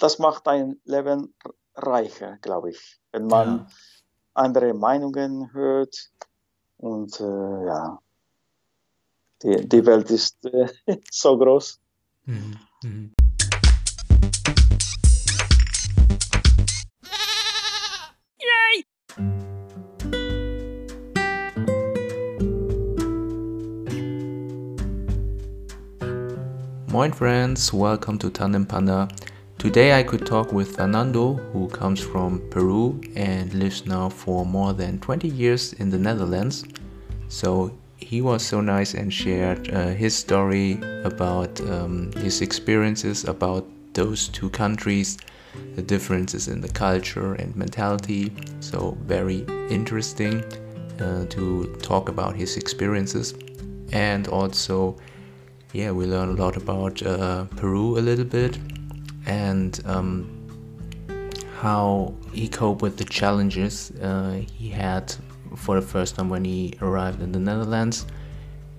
das macht dein Leben reicher, glaube ich, wenn man ja. andere Meinungen hört und äh, ja, die, die Welt ist äh, so groß. Mhm. Mhm. Moin friends, welcome to Tandem Panda. Today I could talk with Fernando, who comes from Peru and lives now for more than 20 years in the Netherlands. So he was so nice and shared uh, his story about um, his experiences about those two countries, the differences in the culture and mentality. So very interesting uh, to talk about his experiences and also yeah, we learned a lot about uh, Peru a little bit and um, how he coped with the challenges uh, he had for the first time when he arrived in the Netherlands.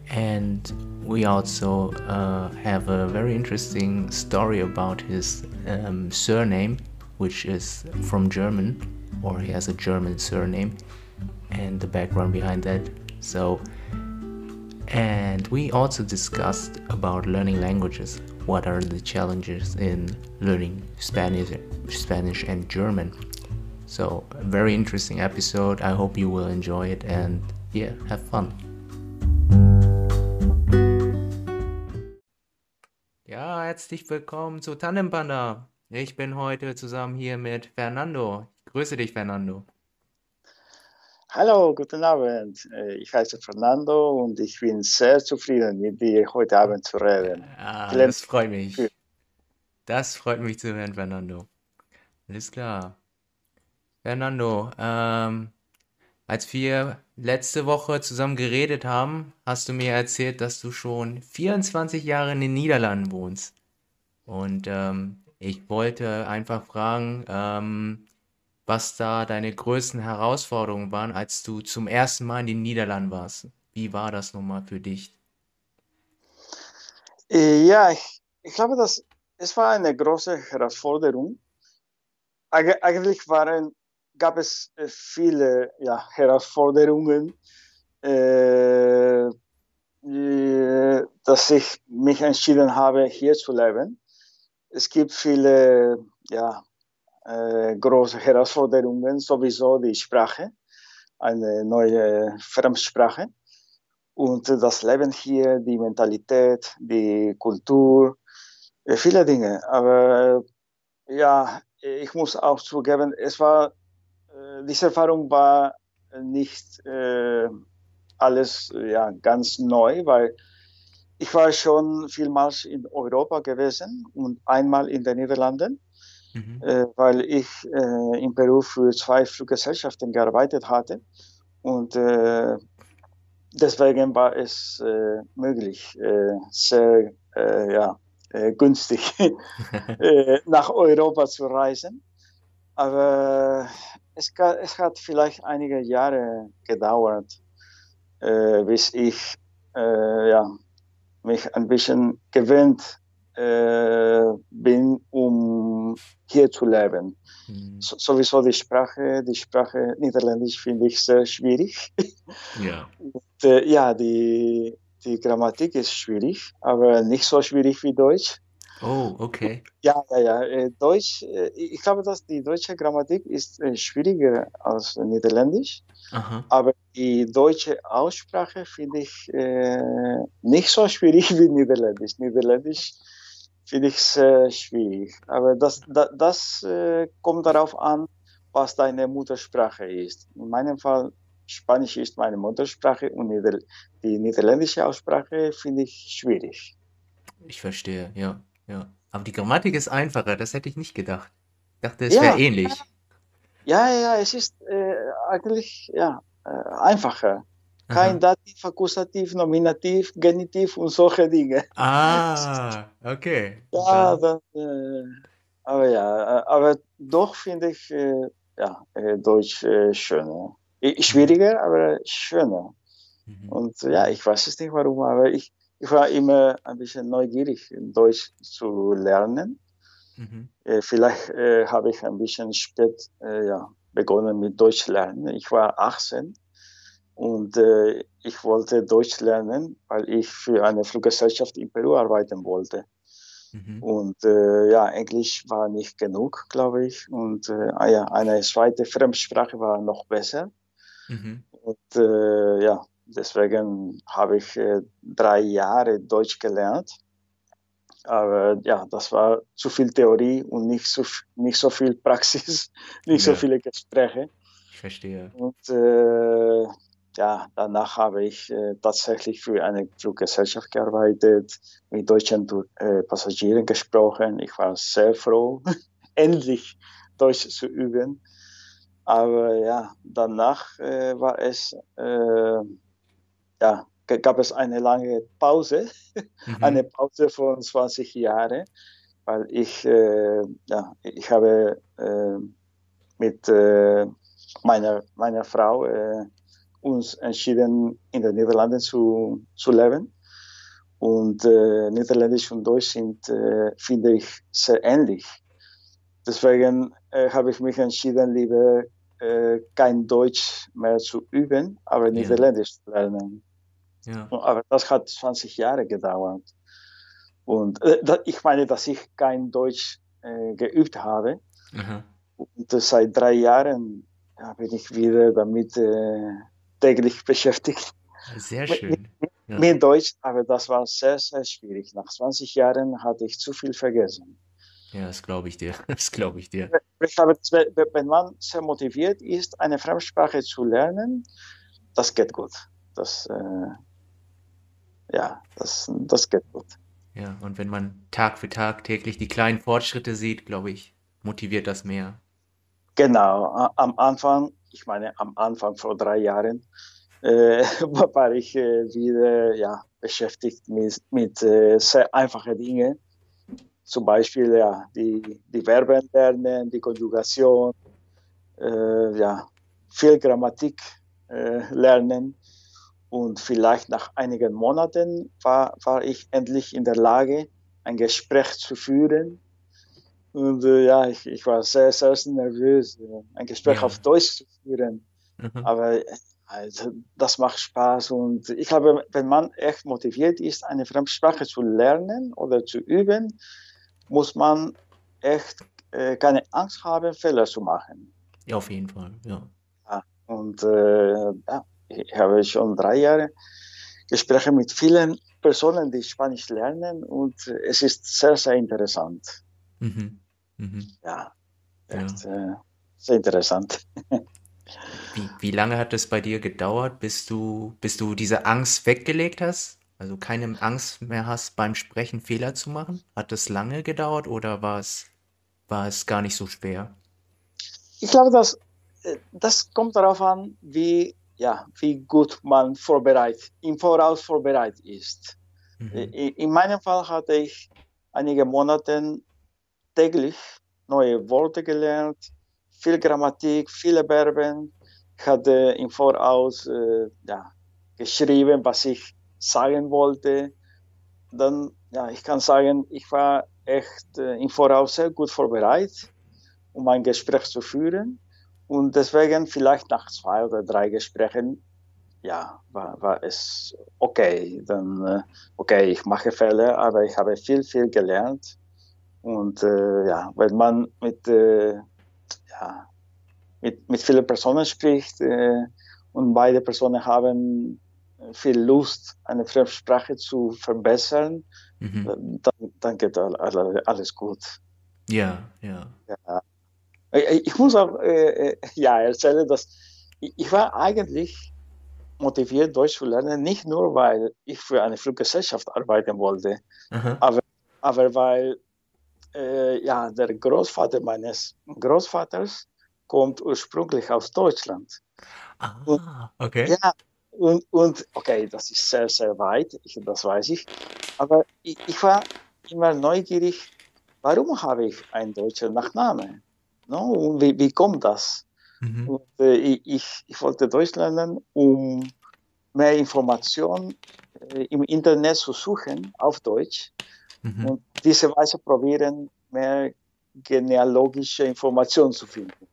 And we also uh, have a very interesting story about his um, surname, which is from German, or he has a German surname, and the background behind that. So and we also discussed about learning languages. What are the challenges in learning Spanish, Spanish and German? So, a very interesting episode. I hope you will enjoy it and yeah, have fun. Ja, herzlich willkommen zu Tandempanda. Ich bin heute zusammen hier mit Fernando. Ich grüße dich, Fernando. Hallo, guten Abend. Äh, ich heiße Fernando und ich bin sehr zufrieden, mit dir heute Abend zu reden. Ah, das freut mich. Das freut mich zu hören, Fernando. Alles klar. Fernando, ähm, als wir letzte Woche zusammen geredet haben, hast du mir erzählt, dass du schon 24 Jahre in den Niederlanden wohnst. Und ähm, ich wollte einfach fragen, ähm, was da deine größten Herausforderungen waren, als du zum ersten Mal in den Niederlanden warst. Wie war das nochmal für dich? Äh, ja, ich, ich glaube, dass es war eine große Herausforderung. Eig eigentlich waren, gab es äh, viele ja, Herausforderungen, äh, äh, dass ich mich entschieden habe, hier zu leben. Es gibt viele ja, äh, große Herausforderungen, sowieso die Sprache, eine neue Fremdsprache. Und das Leben hier, die Mentalität, die Kultur, äh, viele Dinge. Aber äh, ja, ich muss auch zugeben, es war, äh, diese Erfahrung war nicht äh, alles ja, ganz neu, weil ich war schon vielmals in Europa gewesen und einmal in den Niederlanden mhm. äh, weil ich äh, in Peru für zwei Fluggesellschaften gearbeitet hatte. Und äh, deswegen war es äh, möglich, äh, sehr äh, ja, günstig nach Europa zu reisen. Aber es, es, hat vielleicht einige Jahre gedauert, bis ich ja, mich ein bisschen gewöhnt bin, um hier zu leben. Mhm. So, sowieso die Sprache, die Sprache Niederländisch finde ich sehr schwierig. Ja. Und, äh, ja, die, die Grammatik ist schwierig, aber nicht so schwierig wie Deutsch. Oh, okay. Ja, ja, ja. Äh, Deutsch, äh, ich glaube, dass die deutsche Grammatik ist äh, schwieriger als Niederländisch. Aha. Aber die deutsche Aussprache finde ich äh, nicht so schwierig wie Niederländisch. Niederländisch finde ich sehr schwierig. Aber das, das, das äh, kommt darauf an, was deine Muttersprache ist. In meinem Fall, Spanisch ist meine Muttersprache und Nieder die niederländische Aussprache finde ich schwierig. Ich verstehe, ja, ja. Aber die Grammatik ist einfacher, das hätte ich nicht gedacht. Ich dachte, es ja, wäre ähnlich. Ja, ja, ja, es ist äh, eigentlich ja, äh, einfacher. Kein Aha. Dativ, Akkusativ, Nominativ, Genitiv und solche Dinge. Ah, okay. Ja, dann, äh, aber ja, äh, aber doch finde ich äh, ja, äh, Deutsch äh, schöner. Schwieriger, aber schöner. Mhm. Und ja, ich weiß es nicht warum, aber ich, ich war immer ein bisschen neugierig, Deutsch zu lernen. Mhm. Äh, vielleicht äh, habe ich ein bisschen spät äh, ja, begonnen mit Deutsch lernen. Ich war 18 und äh, ich wollte Deutsch lernen, weil ich für eine Fluggesellschaft in Peru arbeiten wollte. Mhm. Und äh, ja, Englisch war nicht genug, glaube ich. Und äh, ah ja, eine zweite Fremdsprache war noch besser. Mhm. Und äh, ja, deswegen habe ich äh, drei Jahre Deutsch gelernt. Aber ja, das war zu viel Theorie und nicht so, nicht so viel Praxis, nicht ja. so viele Gespräche. Ich verstehe. Und äh, ja, danach habe ich äh, tatsächlich für eine Fluggesellschaft gearbeitet, mit deutschen äh, Passagieren gesprochen. Ich war sehr froh, endlich Deutsch zu üben. Aber ja, danach äh, war es, äh, ja, gab es eine lange Pause, mhm. eine Pause von 20 Jahren, weil ich, äh, ja, ich habe äh, mit meiner, meiner Frau uns entschieden, in den Niederlanden zu, zu leben. Und äh, Niederländisch und Deutsch sind, äh, finde ich, sehr ähnlich. Deswegen äh, habe ich mich entschieden, lieber äh, kein Deutsch mehr zu üben, aber ja. Niederländisch zu lernen. Ja. Aber das hat 20 Jahre gedauert. Und äh, ich meine, dass ich kein Deutsch äh, geübt habe. Mhm. Und seit drei Jahren ja, bin ich wieder damit täglich beschäftigt. Sehr schön. Mit, ja. mit Deutsch, aber das war sehr, sehr schwierig. Nach 20 Jahren hatte ich zu viel vergessen. Ja, das glaube ich dir. Das glaube ich dir. Ich habe, wenn man sehr motiviert ist, eine Fremdsprache zu lernen, das geht gut. Das, äh, ja, das, das geht gut. Ja, und wenn man Tag für Tag täglich die kleinen Fortschritte sieht, glaube ich, motiviert das mehr. Genau, am Anfang ich meine, am Anfang vor drei Jahren äh, war ich äh, wieder ja, beschäftigt mit, mit äh, sehr einfachen Dingen. Zum Beispiel ja, die, die Verben lernen, die Konjugation, äh, ja, viel Grammatik äh, lernen. Und vielleicht nach einigen Monaten war, war ich endlich in der Lage, ein Gespräch zu führen und äh, ja, ich, ich war sehr, sehr nervös, äh, ein Gespräch ja. auf Deutsch zu führen. Mhm. Aber also, das macht Spaß. Und ich glaube, wenn man echt motiviert ist, eine Fremdsprache zu lernen oder zu üben, muss man echt äh, keine Angst haben, Fehler zu machen. Ja, auf jeden Fall, ja. ja und äh, ja, ich habe schon drei Jahre Gespräche mit vielen Personen, die Spanisch lernen und es ist sehr, sehr interessant. Mhm. Mhm. Ja, echt, ja. Äh, sehr interessant. Wie, wie lange hat es bei dir gedauert, bis du, bis du diese Angst weggelegt hast? Also keine Angst mehr hast, beim Sprechen Fehler zu machen? Hat das lange gedauert oder war es, war es gar nicht so schwer? Ich glaube, dass, äh, das kommt darauf an, wie, ja, wie gut man vorbereitet, im Voraus vorbereitet ist. Mhm. In meinem Fall hatte ich einige Monate täglich neue Worte gelernt, viel Grammatik, viele Verben. Ich hatte im Voraus äh, ja, geschrieben, was ich sagen wollte. Dann, ja, ich kann sagen, ich war echt äh, im Voraus sehr gut vorbereitet, um ein Gespräch zu führen. Und deswegen vielleicht nach zwei oder drei Gesprächen, ja, war, war es okay. Dann, äh, okay, ich mache Fälle, aber ich habe viel, viel gelernt. Und äh, ja, wenn man mit, äh, ja, mit, mit vielen Personen spricht äh, und beide Personen haben viel Lust, eine Fremdsprache zu verbessern, mhm. dann, dann geht alles gut. Ja, ja. ja. Ich muss auch äh, ja, erzählen, dass ich war eigentlich motiviert, Deutsch zu lernen, nicht nur, weil ich für eine Fluggesellschaft arbeiten wollte, aber, aber weil äh, ja, der Großvater meines Großvaters kommt ursprünglich aus Deutschland. Ah, und, okay. Ja, und, und okay, das ist sehr, sehr weit, ich, das weiß ich. Aber ich, ich, war immer neugierig, warum habe ich einen deutschen Nachnamen? No, wie, wie kommt das? Mhm. Und, äh, ich, ich wollte Deutsch lernen, um mehr Informationen äh, im Internet zu suchen auf Deutsch Mhm. Und diese Weise probieren, mehr genealogische Informationen zu finden.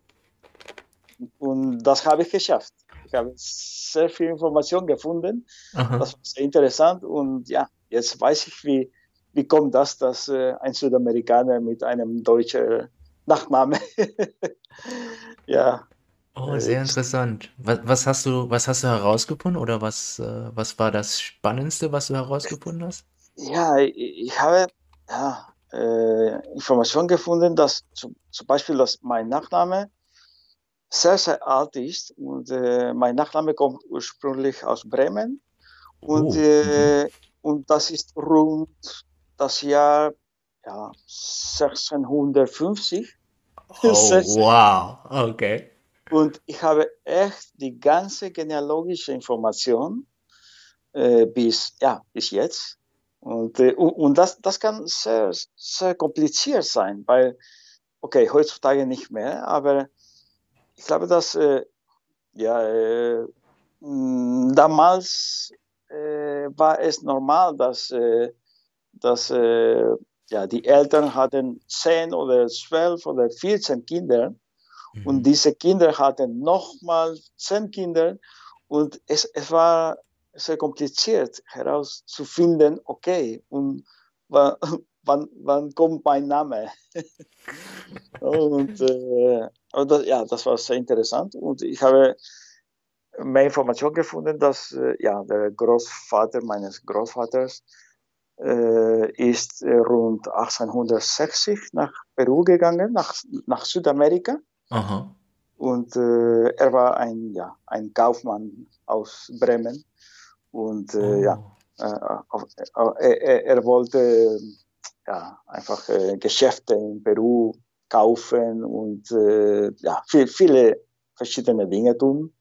Und das habe ich geschafft. Ich habe sehr viel Information gefunden. Aha. Das war sehr interessant. Und ja, jetzt weiß ich, wie, wie kommt das, dass äh, ein Südamerikaner mit einem deutschen Nachname, ja. Oh, äh, sehr interessant. Was, was, hast du, was hast du herausgefunden oder was, äh, was war das Spannendste, was du herausgefunden hast? Ja, ich habe ja, äh, Informationen gefunden, dass zum, zum Beispiel, dass mein Nachname sehr, sehr alt ist und äh, mein Nachname kommt ursprünglich aus Bremen und, oh. äh, mhm. und das ist rund das Jahr ja, 1650. Oh, wow, okay. Und ich habe echt die ganze genealogische Information äh, bis, ja, bis jetzt. Und, äh, und das, das kann sehr, sehr kompliziert sein, weil, okay, heutzutage nicht mehr, aber ich glaube, dass äh, ja, äh, damals äh, war es normal, dass, äh, dass äh, ja, die Eltern hatten zehn oder zwölf oder 14 Kinder mhm. und diese Kinder hatten nochmal zehn Kinder und es, es war sehr kompliziert herauszufinden, okay, und wann, wann, kommt mein Name? und äh, das, ja, das war sehr interessant und ich habe mehr Informationen gefunden, dass äh, ja, der Großvater meines Großvaters äh, ist äh, rund 1860 nach Peru gegangen, nach, nach Südamerika. Aha. Und äh, er war ein, ja, ein Kaufmann aus Bremen. Und äh, oh. ja, äh, er, er, wollte ja, einfach Geschäfte in Peru kaufen und ja, viel, viele verschiedene Dinge tun.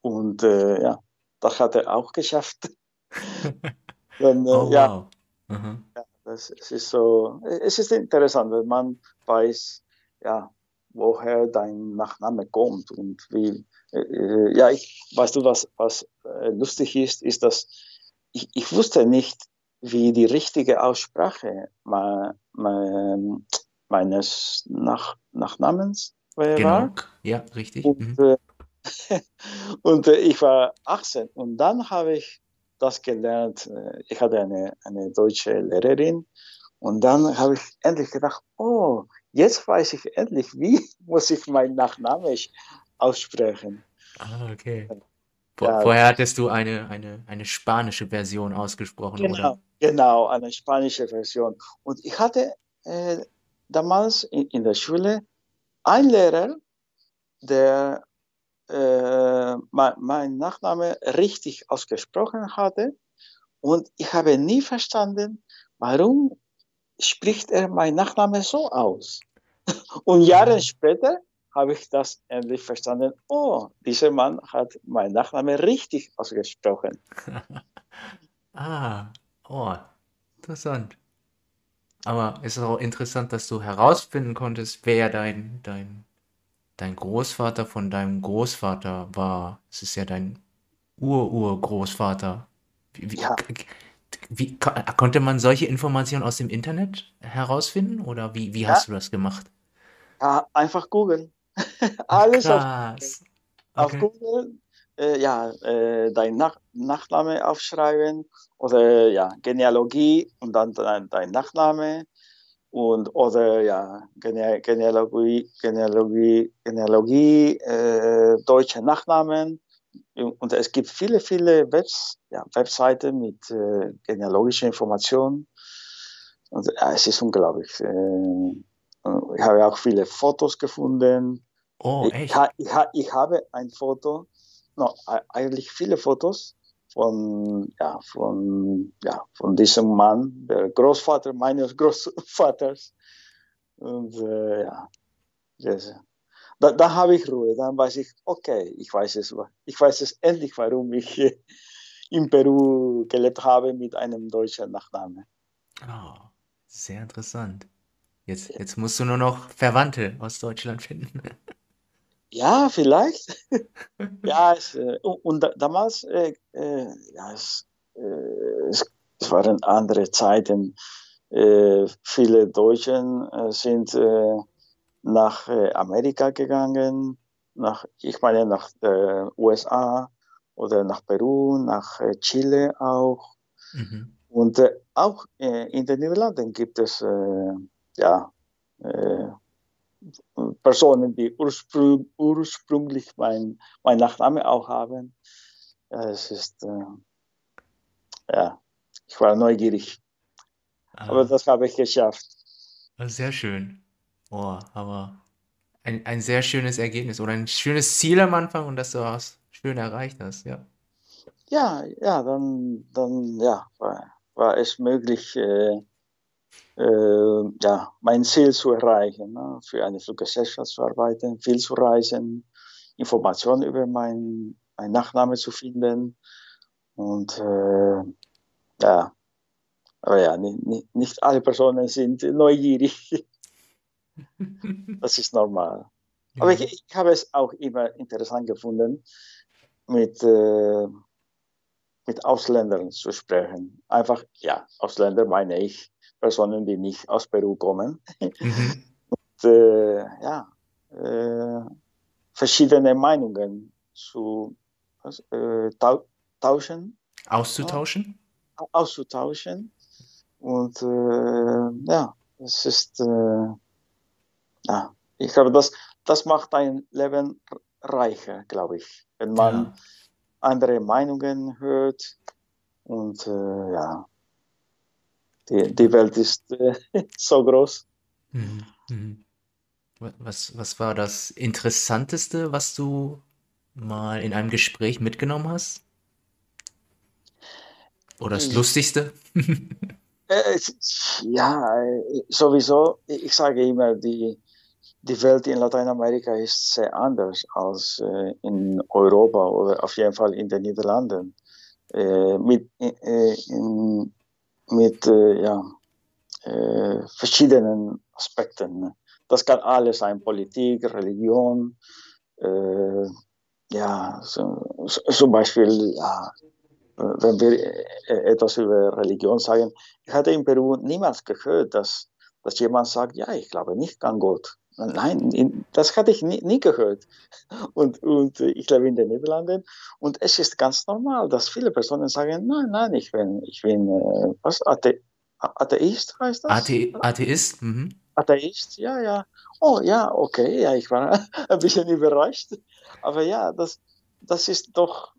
Und ja, das hat er auch geschafft. Dann, oh, ja, wow. mhm. ja das, es ist so, es ist interessant, wenn man weiß, ja, woher dein Nachname kommt und wie, äh, ja, ich, weißt du, was, was äh, lustig ist, ist, dass ich, ich wusste nicht, wie die richtige Aussprache me, me, meines Nach, Nachnamens war. Genau. Ja, richtig. Und, mhm. äh, und äh, ich war 18 und dann habe ich das gelernt. Äh, ich hatte eine, eine deutsche Lehrerin und dann habe ich endlich gedacht, oh, jetzt weiß ich endlich, wie muss ich meinen Nachnamen aussprechen. Ah, okay. Ja, Vorher hattest du eine, eine, eine spanische Version ausgesprochen, genau, oder? Genau, eine spanische Version. Und ich hatte äh, damals in, in, der Schule einen Lehrer, der äh, mein, mein Nachname richtig ausgesprochen hatte. Und ich habe nie verstanden, warum spricht er mein Nachname so aus. Und Jahre später habe ich das endlich verstanden. Oh, dieser Mann hat meinen Nachnamen richtig ausgesprochen. ah, oh, interessant. Aber es ist auch interessant, dass du herausfinden konntest, wer dein, dein, dein Großvater von deinem Großvater war. Es ist ja dein Ur-Urgroßvater. Wie, wie, ja. Wie, konnte man solche Informationen aus dem Internet herausfinden oder wie, wie hast ja. du das gemacht? Ja, einfach googeln. Alles Krass. auf, okay. auf Google. Äh, ja, äh, dein Nach Nachname aufschreiben oder ja, Genealogie und dann dein, dein Nachname und oder ja, Gene Genealogie, Genealogie, Genealogie äh, deutsche Nachnamen. Und es gibt viele, viele Webs ja, Webseiten mit äh, genealogischen Informationen. Und ja, es ist unglaublich. Äh, ich habe auch viele Fotos gefunden. Oh, echt? Ich, ich, ich habe ein Foto, no, eigentlich viele Fotos von, ja, von, ja, von diesem Mann, der Großvater meines Großvaters. Und äh, ja, das, da, da habe ich Ruhe. Dann weiß ich, okay, ich weiß es, ich weiß es endlich, warum ich in Peru gelebt habe mit einem deutschen Nachnamen. Oh, sehr interessant. Jetzt, jetzt musst du nur noch Verwandte aus Deutschland finden. Ja, vielleicht. ja, es, äh, und damals, äh, äh, ja, es, äh, es, es, waren andere Zeiten. Äh, viele Deutschen äh, sind nach äh, Amerika gegangen, nach, ich meine nach äh, USA oder nach Peru, nach äh, Chile auch. Mhm. Und äh, auch äh, in den Niederlanden gibt es äh, ja, Personen, die ursprung, ursprünglich mein, mein Nachname auch haben. es ist, ja, ich war neugierig. Ah. Aber das habe ich geschafft. Sehr schön. Oh, aber ein, ein sehr schönes Ergebnis oder ein schönes Ziel am Anfang und dass du was schön erreicht hast, ja. Ja, ja, dann, dann ja, war, war es möglich, äh, äh, ja, mein Ziel zu erreichen, ne? für eine Fluggesellschaft zu arbeiten, viel zu reisen, Informationen über meinen mein Nachname zu finden und äh, ja, aber ja, nicht, nicht alle Personen sind neugierig. Das ist normal. Ja. Aber ich, ich, habe es auch immer interessant gefunden, mit, äh, mit Ausländern zu sprechen. Einfach, ja, Ausländer meine ich, Personen, die nicht aus Peru kommen. Mhm. Und, äh, ja, äh, verschiedene Meinungen zu äh, tau tauschen. Auszutauschen? auszutauschen. Und äh, ja, es ist, äh, ja, ich glaube, das, das macht ein Leben reicher, glaube ich, wenn man ja. andere Meinungen hört und äh, ja, die, die Welt ist äh, so groß. Mhm. Mhm. Was, was war das Interessanteste, was du mal in einem Gespräch mitgenommen hast? Oder das Lustigste? Äh, ja, sowieso. Ich sage immer, die, die Welt in Lateinamerika ist sehr anders als äh, in Europa oder auf jeden Fall in den Niederlanden. Äh, mit äh, in, mit ja, verschiedenen Aspekten. Das kann alles sein, Politik, Religion, ja, so, so, zum Beispiel ja, wenn wir etwas über Religion sagen, ich hatte in Peru niemals gehört, dass, dass jemand sagt, ja, ich glaube nicht an Gott. Nein, das hatte ich nie, nie, gehört. Und, und ich lebe in den Niederlanden und es ist ganz normal, dass viele Personen sagen, nein, nein, ich bin, ich bin äh, was, Athe, Atheist heißt das? Athe, Atheist? Mhm. Atheist, ja, ja. Oh ja, okay, ja, ich war ein bisschen überrascht. Aber ja, das, das ist doch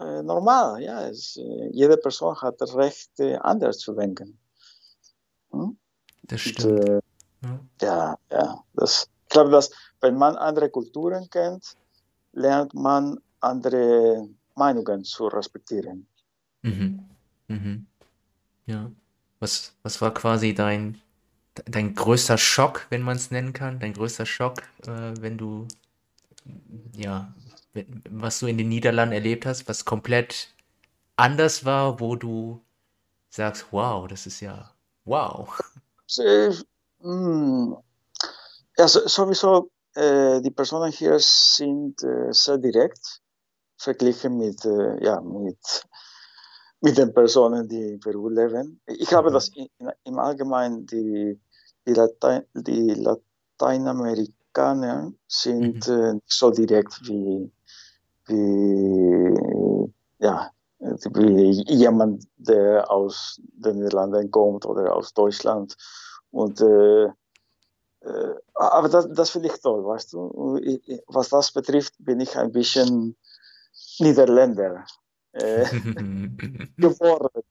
äh, normal. Ja, es, äh, jede Person hat das Recht, äh, anders zu denken. Hm? Das stimmt. Und, ja. ja, ja. Das, ich glaube, dass wenn man andere Kulturen kennt, lernt man andere Meinungen zu respektieren. Mhm. Mhm. Ja. Was, was war quasi dein, dein größter Schock, wenn man es nennen kann? Dein größter Schock, äh, wenn du ja was du in den Niederlanden erlebt hast, was komplett anders war, wo du sagst, wow, das ist ja wow. Äh, ja, sowieso, äh, die Personen hier sind äh, sehr direkt verglichen mit, äh, ja, mit, mit den Personen, die in Peru leben. Ich glaube, mhm. dass in, im Allgemeinen die, die, Latein, die Lateinamerikaner sind mhm. So direkt wie, wie, ja, wie jemand, der aus den Niederlanden kommt oder aus Deutschland. Und, äh, äh, aber das, das finde ich toll, weißt du. Was das betrifft, bin ich ein bisschen Niederländer äh, geworden.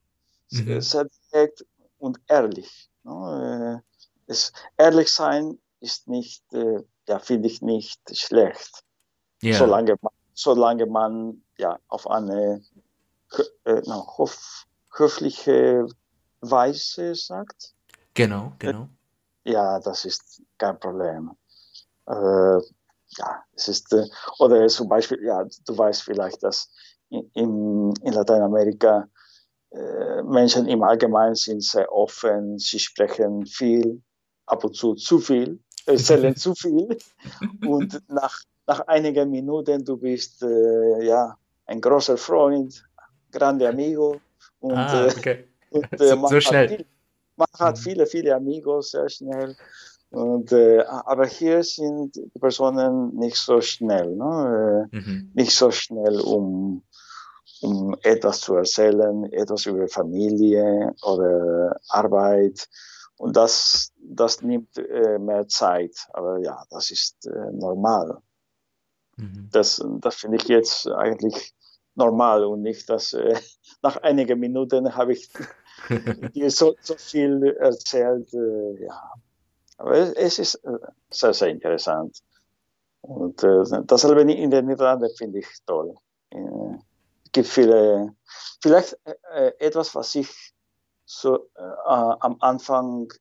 Mhm. Sehr direkt und ehrlich. Ne? Es, ehrlich sein ist nicht, äh, ja, finde ich nicht schlecht. Yeah. Solange man solange man ja auf eine äh, hof, höfliche Weise sagt. Genau, genau. Ja, das ist kein Problem. Äh, ja, es ist, äh, oder zum Beispiel, ja, du weißt vielleicht, dass in, in Lateinamerika äh, Menschen im Allgemeinen sind sehr offen, sie sprechen viel, ab und zu zu viel, erzählen zu viel und nach nach einigen Minuten, du bist äh, ja ein großer Freund, grande amigo. Und, ah, äh, okay. und äh, so, so schnell. Viel, man hat viele, viele Amigos sehr schnell. Und, äh, aber hier sind die Personen nicht so schnell, ne? Äh, mhm. nicht so schnell, um, um etwas zu erzählen, etwas über Familie oder Arbeit. Und das, das nimmt äh, mehr Zeit. Aber ja, das ist äh, normal. Mhm. Das, das finde ich jetzt eigentlich normal und nicht, dass äh, nach einigen Minuten habe ich dir so, so viel erzählt. Äh, ja, aber es, ist äh, sehr, sehr interessant. Und äh, dasselbe in den Niederlanden finde ich toll. Äh, es gibt viele, vielleicht äh, etwas, was ich so äh, am Anfang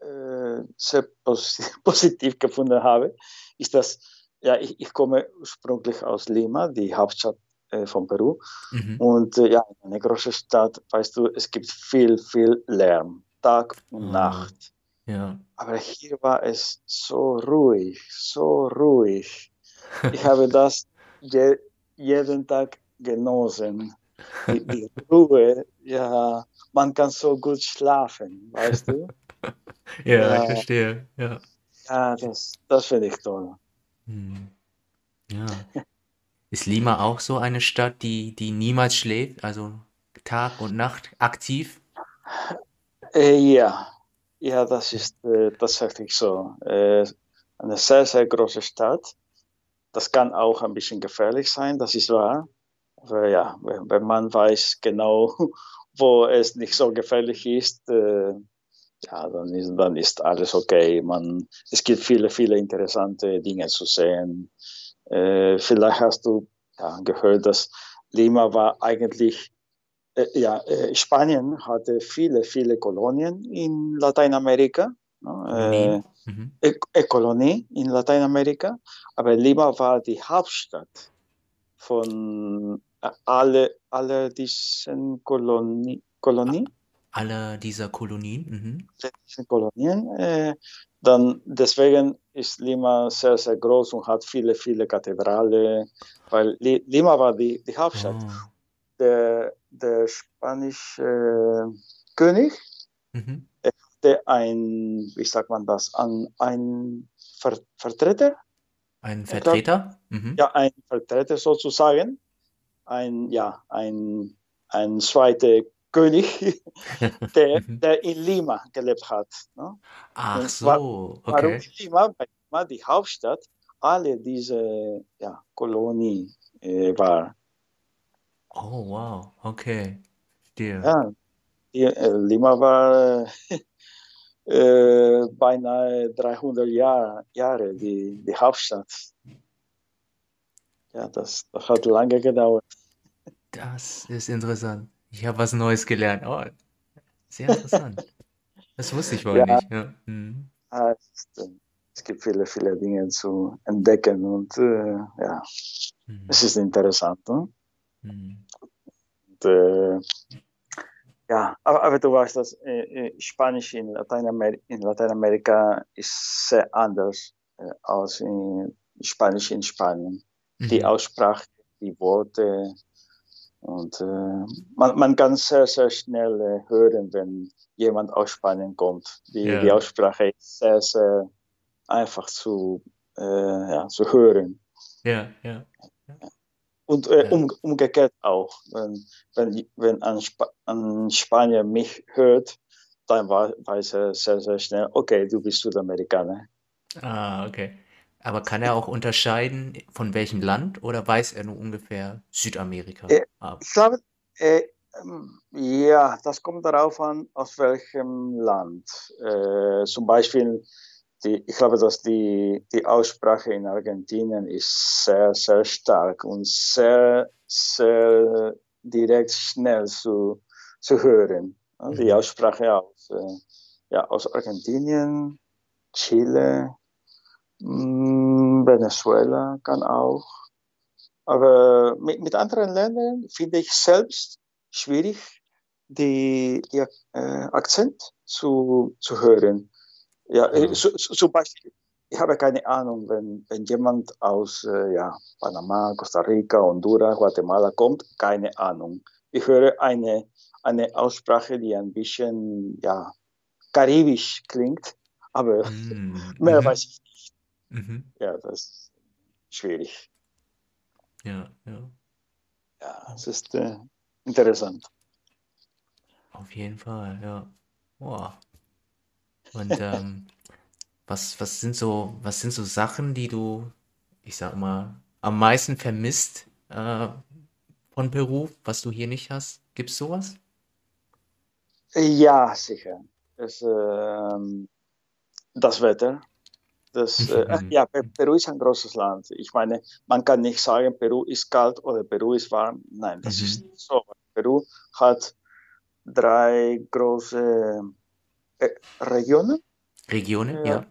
äh, sehr positiv, positiv, gefunden habe, ist, dass ja, ich, ich komme ursprünglich aus Lima, die Hauptstadt äh, von Peru. Mhm. Und ja, eine große Stadt, weißt du, es gibt viel, viel Lärm, Tag und mhm. Nacht. Ja. Aber hier war es so ruhig, so ruhig. Ich habe das je, jeden Tag genossen. Die, die, Ruhe, ja, man kann so gut schlafen, weißt du? ja, ja, ich verstehe, ja. Ja, das, das finde ich toll. Hm. Ja. Ist Lima auch so eine Stadt, die, die niemals schläft, also Tag und Nacht aktiv? Äh, ja, ja, das ist äh, tatsächlich so. Äh, eine sehr, sehr große Stadt. Das kann auch ein bisschen gefährlich sein, das ist wahr. Aber ja, wenn man weiß genau, wo es nicht so gefährlich ist, äh, ja, dann ist, dann ist alles okay. Man, es gibt viele, viele interessante Dinge zu sehen. Äh, vielleicht hast du ja, gehört, dass Lima war eigentlich äh, ja, äh, Spanien hatte viele, viele Kolonien in Lateinamerika. Ne? Äh, mhm. äh, Kolonie in Lateinamerika. Aber Lima war die Hauptstadt von äh, alle, alle diesen Kolonien. Kolonie. Alle dieser Kolonien? Mhm. Diese Kolonien. Äh, dann deswegen ist Lima sehr, sehr groß und hat viele, viele Kathedrale, weil Lima war die, die Hauptstadt. Oh der, der spanische König mhm. hatte ein, wie sagt man das, ein, ein Ver Vertreter. Ein Vertreter? Mhm. Ja, ein Vertreter sozusagen. Ein, ja, ein, ein zweiter König, der, mhm. der in Lima gelebt hat. Ne? Ach so, okay. Warum Lima, weil Lima die Hauptstadt alle diese ja, Kolonie äh, war. Oh, wow, okay. Verstehe. Ja, die, äh, Lima war äh, beinahe 300 Jahr, Jahre die, die Hauptstadt. Ja, das, das hat lange gedauert. Das ist interessant. Ich habe was Neues gelernt. Oh, sehr interessant. das wusste ich wohl ja. nicht. Ja. Mhm. Ah, es, ist, es, gibt viele, viele Dinge zu entdecken und äh, ja, mhm. es ist interessant. Ne? Mhm. Und, äh, ja, aber, aber, du weißt, dass äh, äh, Spanisch in, Lateinamer in Lateinamerika ist sehr anders äh, als in Spanisch in Spanien. Mhm. Die Aussprache, die Worte und äh, man, man kann sehr, sehr schnell äh, hören, wenn jemand aus Spanien kommt. Die, yeah. die Aussprache ist sehr, sehr einfach zu, ja, zu hören. Ja, ja. Und äh, um, umgekehrt auch, wenn, wenn, wenn ein, Sp ein Spanier mich hört, dann weiß er sehr, sehr schnell, okay, du bist Südamerikaner. Ah, okay. Aber kann er auch unterscheiden, von welchem Land oder weiß er nur ungefähr Südamerika? Äh, ich glaube, äh, ja, das kommt darauf an, aus welchem Land. Äh, zum Beispiel die, ich glaube, dass die, die Aussprache in Argentinien ist sehr, sehr stark und sehr, sehr direkt schnell zu, zu hören. Die mhm. Aussprache aus, äh, ja, aus Argentinien, Chile, Venezuela kann auch. Aber mit, mit anderen Ländern finde ich selbst schwierig, die, die äh, Akzent zu, zu hören. Ja, äh, so, so, zum Beispiel, ich habe keine Ahnung, wenn, wenn jemand aus äh, ja, Panama, Costa Rica, Honduras, Guatemala kommt, keine Ahnung. Ich höre eine, eine Aussprache, die ein bisschen, ja, karibisch klingt, aber mm. mehr mhm. weiß ich nicht. Mhm. Ja, das ist schwierig. Ja, ja. Ja, es ist äh, interessant. Auf jeden Fall, ja. Boah. Und ähm, was, was sind so, was sind so Sachen, die du, ich sag mal, am meisten vermisst äh, von Peru, was du hier nicht hast? Gibt es sowas? Ja, sicher. Das, äh, das Wetter. Das, äh, mhm. ja, Peru ist ein großes Land. Ich meine, man kann nicht sagen, Peru ist kalt oder Peru ist warm. Nein, das mhm. ist nicht so. Peru hat drei große äh, Regionen. Regionen, ja.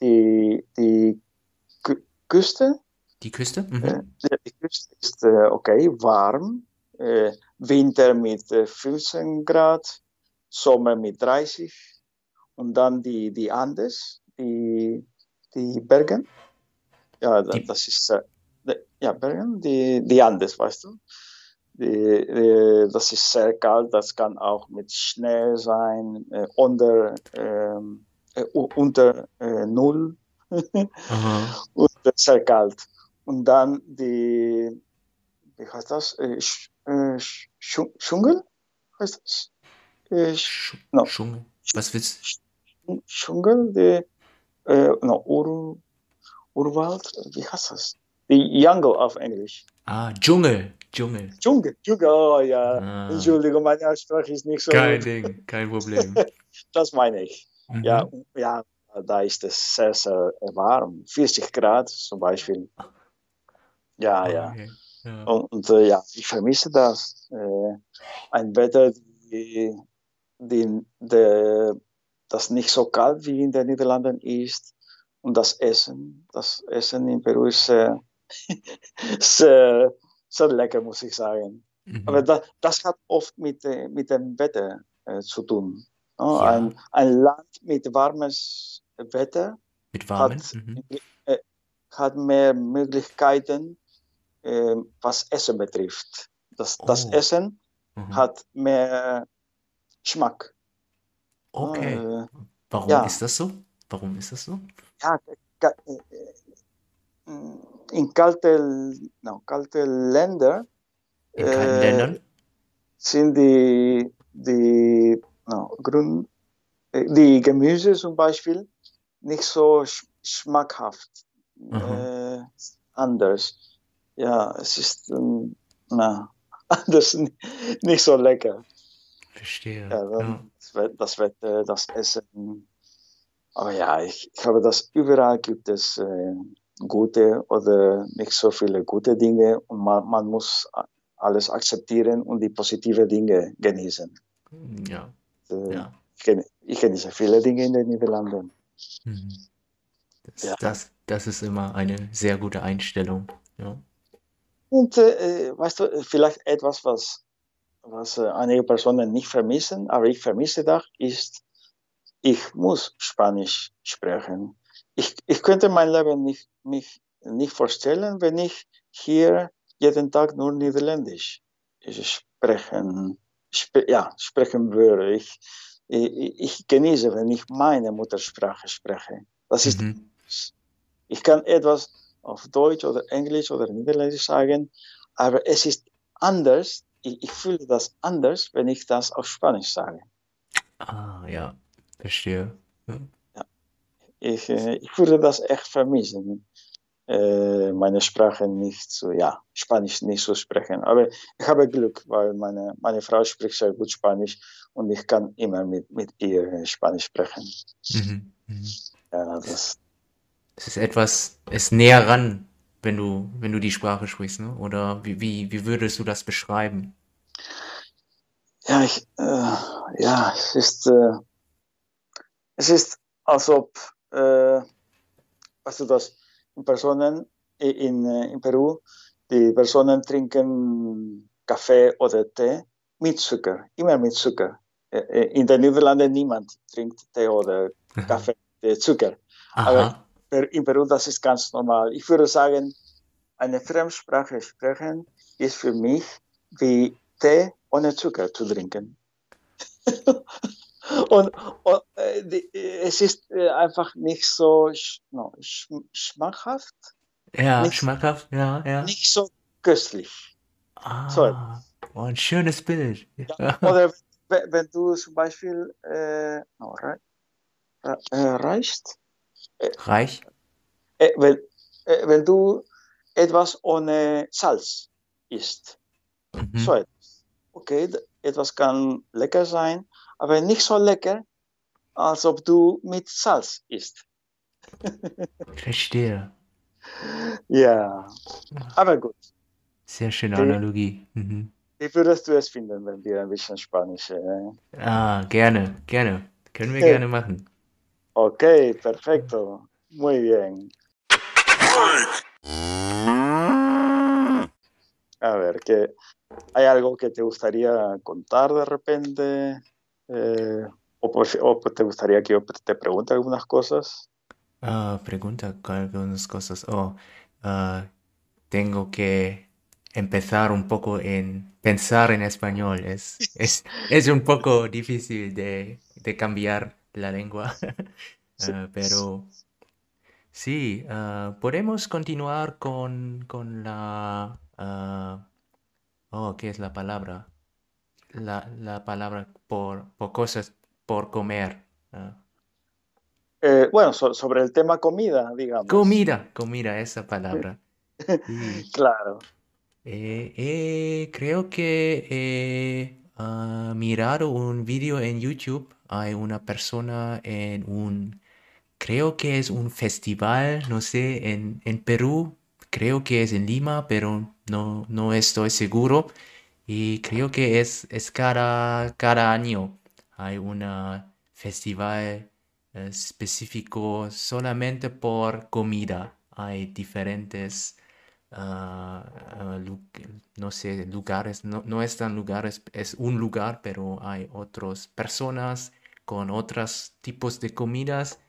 Die, die Küste. Die Küste? Mhm. Äh, die Küste ist äh, okay, warm. Äh, Winter mit 15 Grad, Sommer mit 30. Und dann die, die Andes, die, die Bergen. Ja, die, das ist, ja, Bergen, die, die Andes, weißt du. Die, die, das ist sehr kalt, das kann auch mit Schnee sein, äh, unter, ähm, äh, unter äh, Null und sehr kalt. Und dann die, wie heißt das? Äh, äh, Dschungel? Heißt das? Äh, no. Dschungel. Was willst du? Dschungel, die, äh, no, Ur, Urwald, wie heißt das? Die Jungle auf Englisch. Ah, Dschungel. Dschungel. Dschungel, Dschungel, oh ja. Ah. Entschuldigung, meine Aussprache ist nicht so. Kein Ding, kein Problem. das meine ich. Mhm. Ja, ja, da ist es sehr, sehr warm. 40 Grad zum Beispiel. Ja, okay. ja. ja. Und, und äh, ja, ich vermisse das. Äh, ein Wetter, die, die, die, das nicht so kalt wie in den Niederlanden ist. Und das Essen, das Essen in Peru ist sehr, sehr, sehr lecker, muss ich sagen. Mhm. Aber das, das hat oft mit, äh, mit dem Wetter äh, zu tun. Oh, ja. ein, ein Land mit warmes Wetter mit warmen. Hat, mhm. äh, hat mehr Möglichkeiten, äh, was Essen betrifft. Das, oh. das Essen mhm. hat mehr Geschmack. Okay. Äh, Warum ja. ist das so? Warum ist das so? Ja, äh, in kalte, no, kalte Länder, in kalten Ländern äh, sind die, die no, Grün, äh, die Gemüse zum Beispiel nicht so schmackhaft. Äh, anders. Ja, es ist ähm, na, anders, nicht so lecker. Verstehe. Ja. Das, Wetter, das Essen. Aber ja, ich, ich glaube, dass überall gibt es äh, gute oder nicht so viele gute Dinge und man, man muss alles akzeptieren und die positiven Dinge genießen. Ja. Äh, ja. Ich, genieße viele Dinge in den Niederlanden. Mhm. Das, ja. das, das ist immer eine sehr gute Einstellung. Ja. Und äh, weißt du, vielleicht etwas, was, was äh, einige Personen nicht vermissen, aber ich vermisse das, ist, ich muss Spanisch sprechen. Ich, ich könnte mein Leben nicht, mich nicht vorstellen, wenn ich hier jeden Tag nur Niederländisch sprechen, sp ja, sprechen würde. Ich, ich, ich, genieße, wenn ich meine Muttersprache spreche. Das ist, mhm. ich kann etwas auf Deutsch oder Englisch oder Niederländisch sagen, aber es ist anders. Ich, ich fühle das anders, wenn ich das auf Spanisch sage. Ah, ja, verstehe. Ja. ja. Ich, äh, ich würde das echt vermissen. Äh, meine Sprache nicht so, ja, Spanisch nicht so sprechen. Aber ich habe Glück, weil meine, meine Frau spricht sehr gut Spanisch und ich kann immer mit, mit ihr Spanisch sprechen. Mhm. Mhm. Ja, das, es ist etwas, es näher ran, wenn du, wenn du die Sprache sprichst, ne? Oder wie, wie, wie würdest du das beschreiben? Ja, ich, äh, ja, es ist, äh, es ist, als ob, äh, weißt du das, Personen in, in Peru, die Personen trinken Kaffee oder Tee mit Zucker, immer mit Zucker. In den Niederlanden niemand trinkt Tee oder Kaffee mit Zucker. Aha. Aber in Peru das ist ganz normal. Ich würde sagen, eine Fremdsprache sprechen ist für mich wie Tee ohne Zucker zu trinken. Und, und äh, es ist äh, einfach nicht so no, schmackhaft. Ja, nicht, schmackhaft, ja, ja. Nicht so köstlich. Ah, so. oh, ein schönes Bild. Ja, oder wenn du zum Beispiel äh, re, reichst. Reich? wenn, wenn du etwas ohne Salz isst. Mhm. So etwas. Okay, etwas kann lecker sein, aber nicht so lecker, als ob du mit Salz isst. Verstehe. Ja, aber gut. Sehr schöne Analogie. Mhm. Wie würdest du es finden, wenn wir ein bisschen Spanisch? Äh? Ah, gerne, gerne. Können wir gerne machen. Okay, perfecto. Muy bien. A ver, ¿qué, ¿hay algo que te gustaría contar de repente? Eh, o, o, te gustaría que yo te pregunte algunas cosas? Uh, pregunta algunas cosas. Oh, uh, tengo que empezar un poco en pensar en español. Es, es, es un poco difícil de, de cambiar la lengua, uh, pero sí, podemos continuar con, con la... oh, ¿qué es la palabra? La, la palabra por, por cosas por comer. Eh, bueno, sobre el tema comida, digamos. Comida, comida, esa palabra. claro. Eh, eh, creo que he ah, mirado un video en YouTube. Hay una persona en un, creo que es un festival, no sé, en, en Perú. Creo que es en Lima, pero no, no estoy seguro. Y creo que es, es cada, cada año hay un festival específico solamente por comida. Hay diferentes, ah, no sé, lugares, no, no están lugares, es un lugar, pero hay otras personas con otros tipos de comidas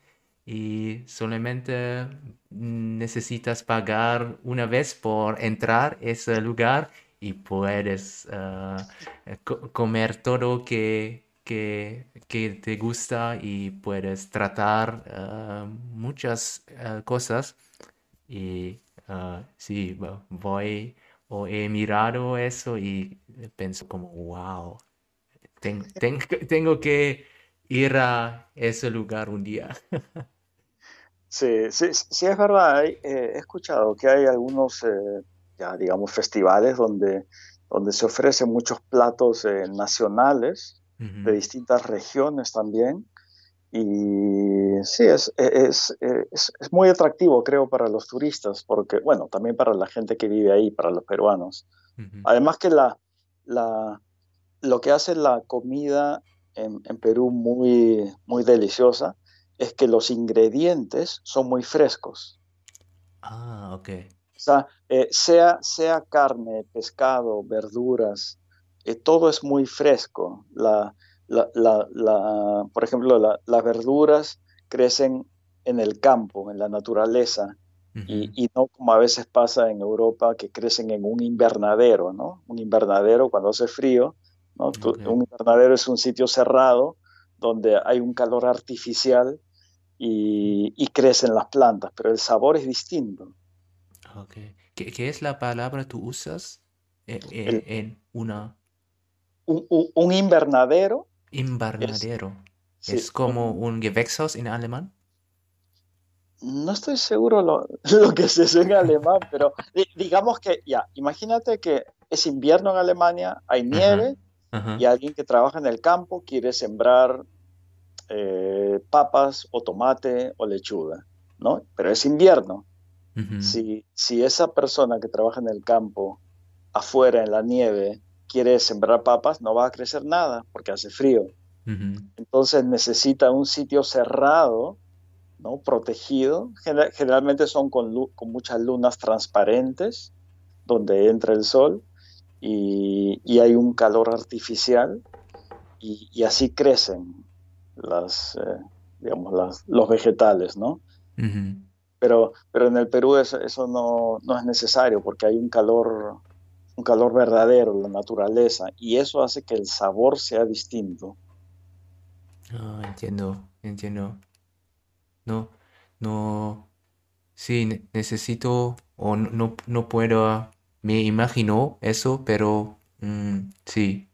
y solamente necesitas pagar una vez por entrar a ese lugar y puedes ah, comer todo que que, te gusta y puedes tratar uh, muchas uh, cosas. Y sí, voy o he mirado eso y pienso como, wow, ten, ten, tengo que ir a ese lugar un día. Sí, sí, sí es verdad. Eh, he escuchado que hay algunos, eh, ya digamos, festivales donde, donde se ofrecen muchos platos eh, nacionales de distintas regiones también. Y sí, es, es, es, es, muy atractivo, creo, para los turistas, porque, bueno, también para la gente que vive ahí, para los peruanos. Además que la, la, lo que hace la comida en, en, Perú muy, muy deliciosa es que los ingredientes son muy frescos. Ah, ok. O sea, eh, sea, sea carne, pescado, verduras, eh, todo es muy fresco. La, por ejemplo, las verduras crecen en el campo, en la naturaleza, y, no como a veces pasa en Europa, que crecen en un invernadero, ¿no? Un invernadero cuando hace frío, ¿no? Un invernadero es un sitio cerrado donde hay un calor artificial y, crecen las plantas, pero el sabor es distinto. ¿Qué, es la palabra que tú usas eh, eh, en una un, invernadero. Invernadero. ¿Es, como un Gewächshaus en alemán? No estoy seguro lo, lo que se dice en alemán, pero digamos que ya, imagínate que es invierno en Alemania, hay nieve y alguien que trabaja en el campo quiere sembrar eh, papas o tomate o lechuga, ¿no? Pero es invierno. si, si esa persona que trabaja en el campo afuera en la nieve quiere sembrar papas, no va a crecer nada porque hace frío. Entonces necesita un sitio cerrado, ¿no? protegido. generalmente son con, muchas lunas transparentes donde entra el sol y, hay un calor artificial y, así crecen las, eh, digamos, los vegetales, ¿no? pero, pero en el Perú eso, eso no, no, es necesario porque hay un calor un calor verdadero, la naturaleza, y eso hace que el sabor sea distinto. Ah, entiendo, entiendo. No, no, sí, ne- necesito o no, no, no puedo, me imagino eso, pero mm, sí,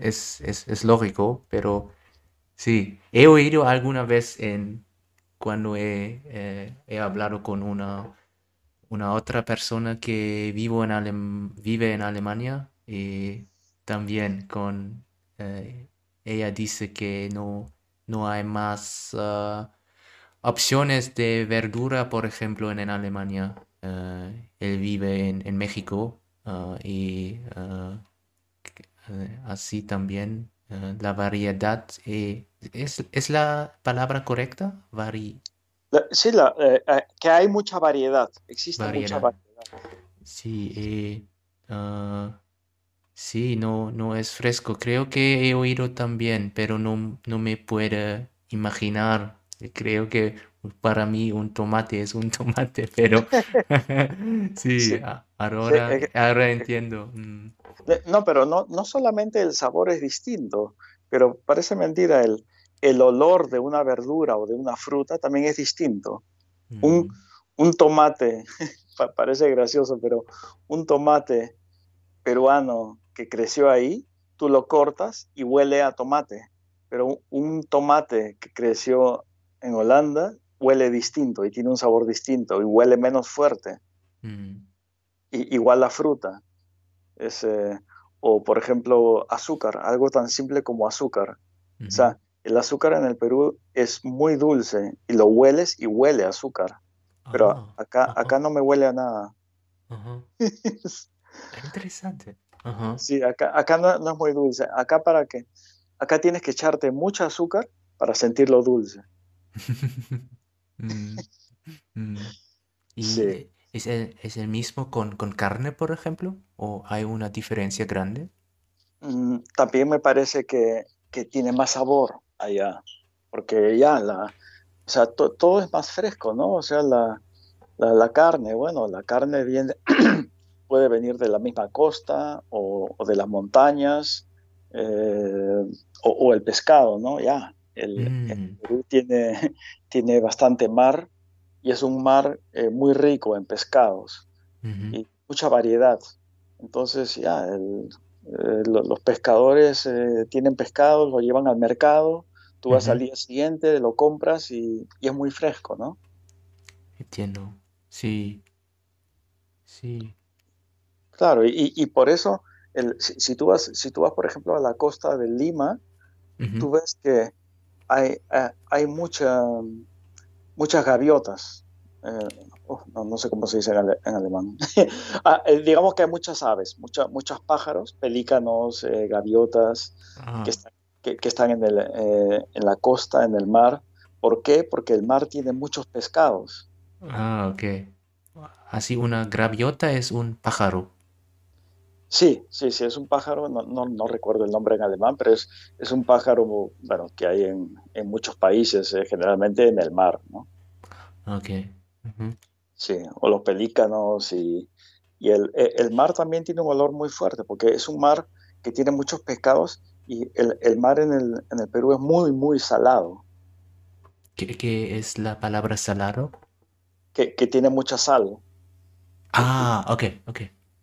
es, es, lógico, pero sí, he oído alguna vez en cuando he, eh, he hablado con una, una otra persona que vivo en Alem- vive en Alemania y también con eh, ella dice que no, no hay más ah, opciones de verdura, por ejemplo, en, en Alemania. Eh, él vive en, en México ah, y eh, así también eh, la variedad eh, ¿es, es la palabra correcta? Vari- La- sí, la, eh, eh, que hay mucha variedad, existe mucha variedad. Sí, eh, ah, sí, no, no es fresco. Creo que he oído también, pero no, no me puedo imaginar. Creo que para mí un tomate es un tomate, pero sí, Sí, a- sí, ahora, eh, ahora eh, entiendo. mm, de- no, pero no, no solamente el sabor es distinto, pero parece mentira, el, el olor de una verdura o de una fruta también es distinto. Un, mm, un tomate, pa- parece gracioso, pero un tomate peruano que creció ahí, tú lo cortas y huele a tomate, pero un, un tomate que creció en Holanda huele distinto y tiene un sabor distinto y huele menos fuerte. mm, Y, igual la fruta. Es, eh, o por ejemplo, azúcar, algo tan simple como azúcar. O sea, el azúcar en el Perú es muy dulce y lo hueles y huele a azúcar, pero Ah, acá, ajá, acá no me huele a nada. ajá. Interesante. Sí, acá, acá no, no es muy dulce. Acá para que, acá tienes que echarte mucho azúcar para sentirlo dulce. Mm, mm. ¿Y Sí. es el, es el mismo con, con carne, por ejemplo? ¿O hay una diferencia grande? Mm, también me parece que, que tiene más sabor allá, porque ya la, o sea, to- todo es más fresco, ¿no? O sea, la, la, la carne, bueno, la carne viene, puede venir de la misma costa o, o de las montañas, eh, o, o el pescado, ¿no? Ya, el, el Mm, Perú tiene, tiene bastante mar y es un mar eh, muy rico en pescados y mucha variedad. Entonces, ya, el- eh, lo- los pescadores eh, tienen pescado, lo llevan al mercado, tú vas al día siguiente, lo compras y, y es muy fresco, ¿no? Entiendo. Sí, sí. Claro, y, y por eso, el, si, si tú vas, si tú vas, por ejemplo, a la costa de Lima, tú ves que hay, eh, hay mucha, muchas gaviotas. Eh, oh, no, no sé cómo se dice en, ale- en alemán. Ah, eh, digamos que hay muchas aves, mucha- muchos pájaros, pelícanos, eh, gaviotas, que están, que, que están en, el, eh, en la costa, en el mar. ¿Por qué? Porque el mar tiene muchos pescados. ah, ok. Así una gaviota es un pájaro. Sí, sí, sí, es un pájaro, no, no, no recuerdo el nombre en alemán, pero es, es un pájaro, bueno, que hay en, en muchos países, eh, generalmente en el mar, ¿no? Ok. Sí, o los pelícanos y, y el, e- el mar también tiene un olor muy fuerte porque es un mar que tiene muchos pescados y el, el mar en el, en el Perú es muy, muy salado, ¿Qué, qué es la palabra salado? que, que tiene mucha sal, Ah, ok, ok.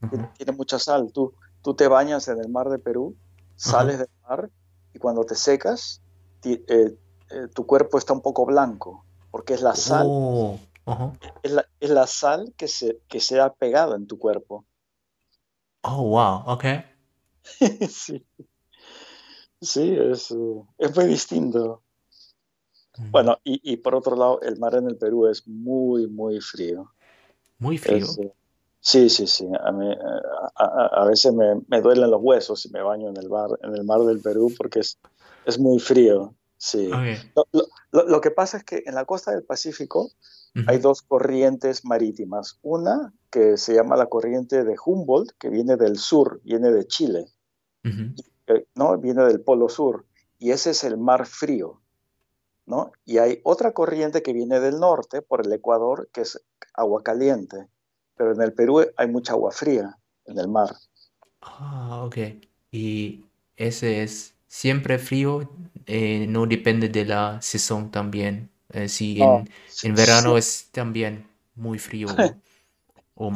Que tiene mucha sal. Tú, tú te bañas en el mar de Perú, Ajá. sales del mar y cuando te secas, ti- eh, eh, tu cuerpo está un poco blanco porque es la sal, Oh, es la, es la sal que se, que se ha pegado en tu cuerpo. Oh, wow, ok. Sí, sí, es, eh, es muy distinto. Mm, Bueno, y, y por otro lado, el mar en el Perú es muy, muy frío. Muy frío. Sí, sí, sí. A, mí, eh, a, a- a veces me, me duelen los huesos si me baño en el mar, en el mar del Perú porque es, es muy frío. Sí. Lo, lo- lo- lo que pasa es que en la costa del Pacífico hay dos corrientes marítimas. Una que se llama la corriente de Humboldt, que viene del sur, viene de Chile, eh, ¿no? Viene del Polo Sur. Y ese es el mar frío. ¿no? Y hay otra corriente que viene del norte, por el Ecuador, que es agua caliente. Pero en el Perú hay mucha agua fría en el mar. Ah, ok. Y ese es siempre frío, eh, no depende de la sesión también. Eh, si No, en, en verano es también muy frío o,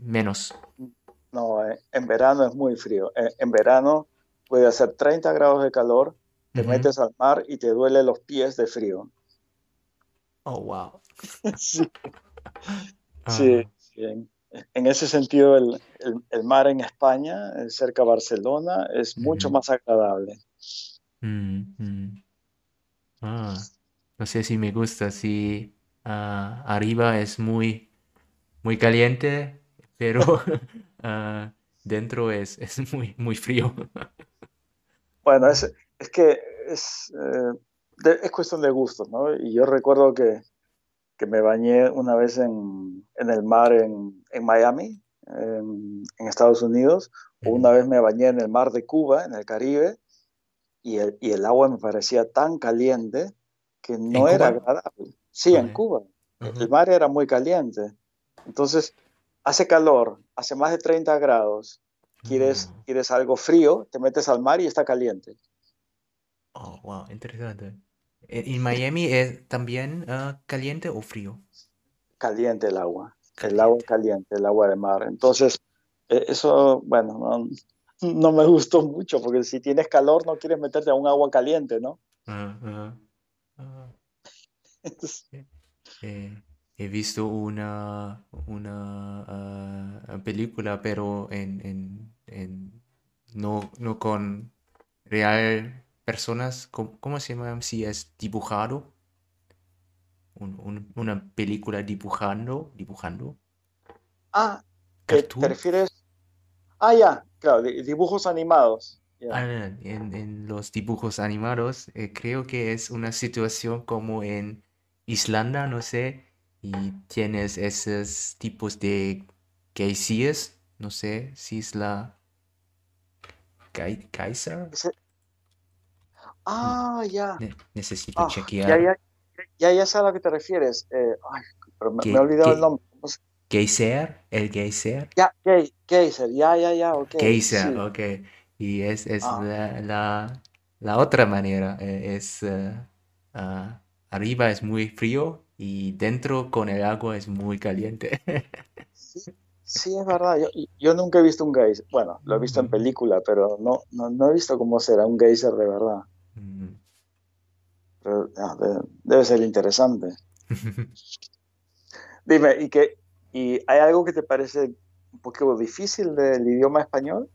menos. no, eh, en verano es muy frío. En, verano puede hacer 30 grados de calor, te metes al mar y te duele los pies de frío. Oh, wow. Sí, Ah, sí. En, en ese sentido, el, el- el mar en España, eh, cerca de Barcelona, es mucho más agradable. Mm, mm. Ah, no sé si me gusta, si ah, arriba es muy, muy caliente, pero ah, dentro es, es muy, muy frío. Bueno, es, es que es, eh, de- es cuestión de gustos, ¿no? Y yo recuerdo que, que me bañé una vez en, en el mar en, en Miami, en, en Estados Unidos, o una vez me bañé en el mar de Cuba, en el Caribe, y el, y el agua me parecía tan caliente que ¿En no era Cuba? agradable. Sí, en Cuba. El mar era muy caliente. Entonces, hace calor, hace más de 30 grados. Quieres, Ah, quieres algo frío, te metes al mar y está caliente. Oh, wow, interesante. ¿En en Miami es también ah, caliente o frío? Caliente el agua. El agua Caliente. el agua de mar. Entonces, eh, eso, bueno, no, no me gustó mucho, porque si tienes calor no quieres meterte a un agua caliente, ¿no? Eh, he visto una, una ah, película, pero en, en, en- no, no con real personas. ¿Cómo, cómo se llama? Si es dibujado. Un- un- una película dibujando, dibujando. ah, ¿te, te Cartoon. refieres? Ah, ya, claro, di- dibujos animados. Ah, en, en los dibujos animados, eh, creo que es una situación como en Islanda, no sé, y tienes esos tipos de geysers, no sé si es la Mm, ah, ya. ne- necesito Ah, chequear. ya, ya, ya sé a lo que te refieres. Eh, ay, pero me, me he olvidado el nombre. ¿Cómo se- Geyser, el geyser. Ya, Gey- Geyser, ya, ya, ya, ok, Geyser, sí. ok. Y es, es Ah, la, la, la otra manera. eh, es ah, arriba es muy frío y dentro con el agua es muy caliente. sí, sí, es verdad. Yo, yo nunca he visto un geyser. Bueno, lo he visto en Mm, película, pero no, no, no he visto cómo será un geyser de verdad. Mm. Pero, ah, de- debe ser interesante. Dime, ¿y qué, y hay algo que te parece un poco difícil del idioma español?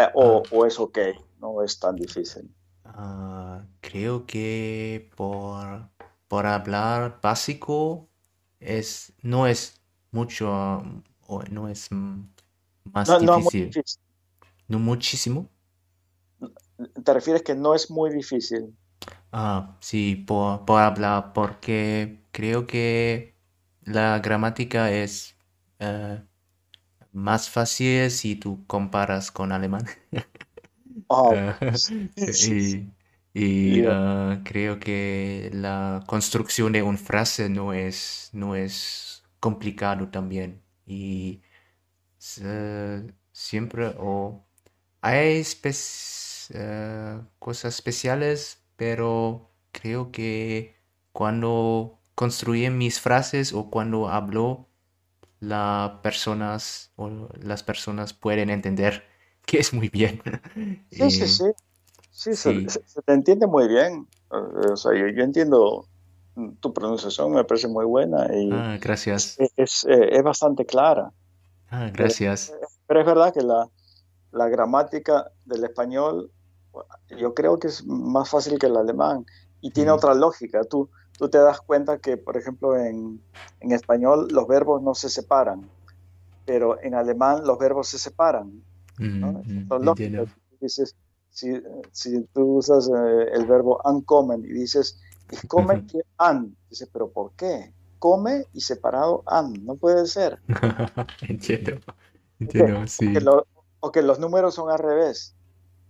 Eh, o, Ah, o es ok, no es tan difícil. ah, creo que por, por hablar básico es, no es mucho o no es más No, no es muy difícil. difícil. No muchísimo. ¿Te refieres que no es muy difícil? Ah, sí, por, por hablar, porque creo que la gramática es eh, más fácil si tú comparas con alemán. Oh, y y, ah, creo que la construcción de una frase no es, no es complicado también. Y se- siempre o hay espe- eh, cosas especiales, pero creo que cuando construí mis frases o cuando hablo, las personas o las personas pueden entender que es muy bien. Sí, sí, sí. Sí, se, sí, se- se te entiende muy bien. Eh, O sea, yo, yo entiendo tu pronunciación, me parece muy buena y ah, gracias. es, eh, es bastante clara. Ah, Pero, gracias. pero es verdad que la, la gramática del español, yo creo que es más fácil que el alemán y tiene Mm, otra lógica. Tú, tú te das cuenta que, por ejemplo, en, en español los verbos no se separan, pero en alemán los verbos se separan. ¿no? mm, mm, dices, si, si tú usas eh, el verbo ankommen y dices, ich komme hier an, dices, pero ¿por qué? Come y separado an, no puede ser. Entiendo, entiendo, O que, sí. lo- o que los números son al revés,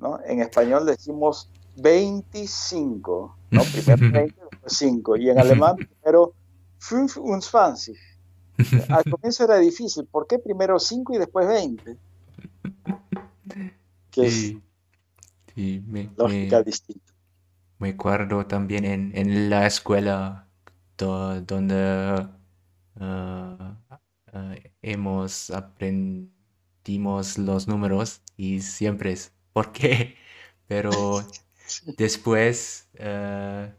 ¿no? En español decimos 25, ¿no? Primero 20, después 5, y en alemán primero 25. Al comienzo era difícil, ¿por qué primero 5 y después 20? Que es, Sí, Sí, me, lógica me, distinta. me acuerdo también en, en la escuela do- donde ah, ah, hemos aprendimos los números y siempre es ¿por qué? Pero después ah,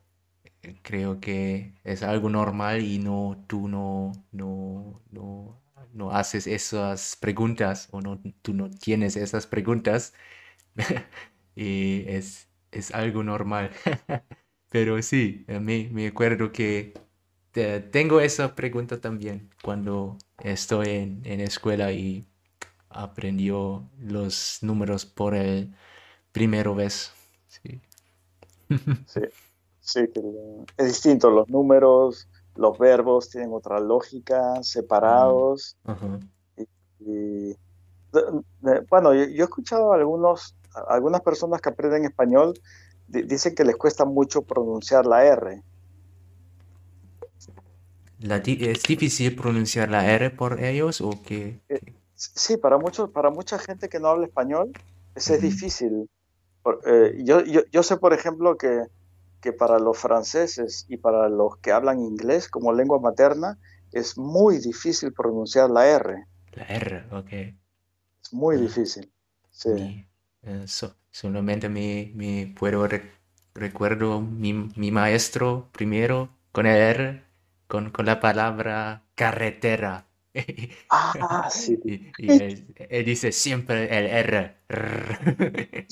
creo que es algo normal y no, tú no, no, no, no haces esas preguntas o no, tú no tienes esas preguntas y es, es algo normal. Pero sí, eh, me, me acuerdo que te- tengo esa pregunta también cuando estoy en, en escuela y aprendió los números por el primera vez. Sí. Sí, es distinto. Los números, los verbos tienen otra lógica, Mm, separados. ajá. Y, bueno, yo, yo he escuchado a algunos, a algunas personas que aprenden español, di- dicen que les cuesta mucho pronunciar la R. La ¿es difícil pronunciar la R por ellos o qué? Eh? Sí, para muchos, para mucha gente que no habla español, eso es difícil. Por- eh, yo, yo, yo sé, por ejemplo, que, que para los franceses y para los que hablan inglés como lengua materna, es muy difícil pronunciar la R. La R, ok. Es muy Ah, difícil. Sí. mi, eh, so- solamente me, me puedo re- recuerdo mi, mi maestro primero con el R, con, con la palabra carretera. Ah, sí. Y, y él, él dice siempre el R.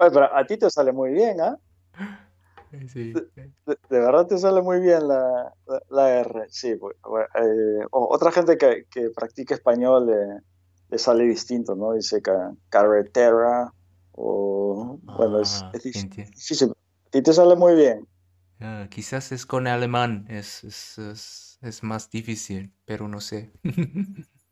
Oye, pero a ti te sale muy bien, ¿ah? Sí. De, de verdad te sale muy bien la, la, la R. Sí, bu- eh, otra gente que, que practica español le, le sale distinto, ¿no? Dice ca- carretera o... Bueno, es, Ah, es difícil. A ti te sale muy bien. ah, quizás es con alemán, es, es, es, es más difícil, pero no sé.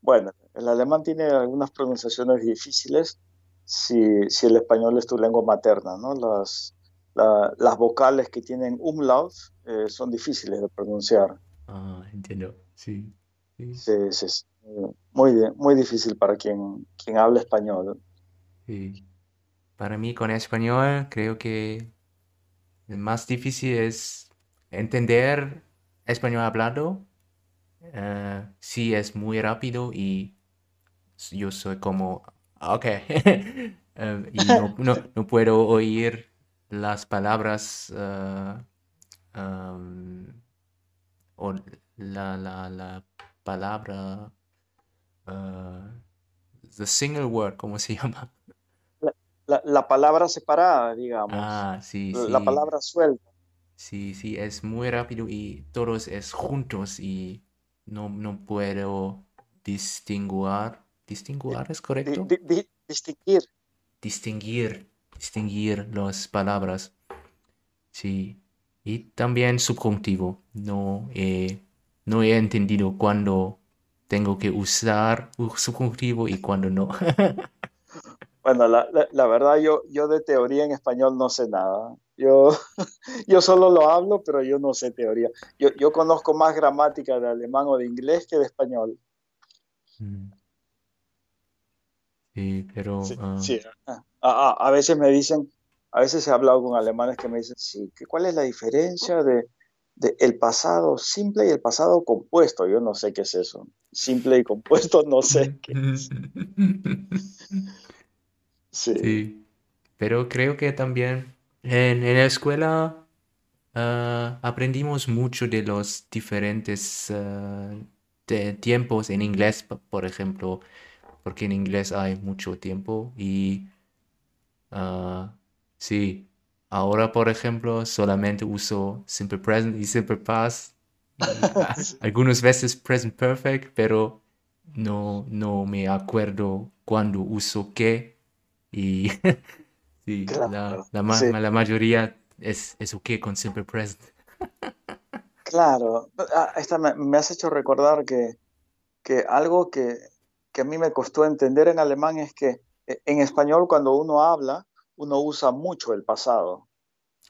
Bueno, el alemán tiene algunas pronunciaciones difíciles si, si el español es tu lengua materna, ¿no? Las, la- las vocales que tienen umlaut eh, son difíciles de pronunciar. Ah, entiendo, sí. sí. Sí, sí, es muy, muy difícil para quien, quien habla español. Sí. Para mí con español creo que el más difícil es entender español hablado. Eh, sí, es muy rápido y yo soy como, ok, Eh, y no, no, no puedo oír las palabras am, o la, la, la palabra, eh, the single word, ¿cómo se llama? La, la- la palabra separada, digamos, Ah, sí, la sí, palabra suelta. Sí, sí, es muy rápido y todos es juntos y no, no puedo distinguir. ¿Distinguir es correcto? di- di- distinguir. Distinguir, distinguir las palabras. Sí. Y también subjuntivo. No he, no he entendido cuándo tengo que usar un subjuntivo y cuándo no. Bueno, la, la- la verdad yo, yo de teoría en español no sé nada. Yo, yo solo lo hablo, pero yo no sé teoría. Yo, yo conozco más gramática de alemán o de inglés que de español. Mm, Sí, pero Sí, ah, sí. A, a- a veces me dicen, a veces he hablado con alemanes que me dicen, sí, que ¿cuál es la diferencia de, de el pasado simple y el pasado compuesto? Yo no sé qué es eso. Simple y compuesto, no sé qué es. Sí, Sí, pero creo que también en, en la escuela ah, aprendimos mucho de los diferentes ah, de tiempos en inglés, por ejemplo, porque en inglés hay mucho tiempo y ah, sí, ahora por ejemplo solamente uso simple present y simple past algunas veces present perfect, pero no, no me acuerdo cuándo uso qué. Y sí, la, claro, la, ma- sí, la mayoría es, es ok con simple present. claro. Ah, esta me, me has hecho recordar que, que algo que, que a mí me costó entender en alemán es que eh, en español cuando uno habla, uno usa mucho el pasado.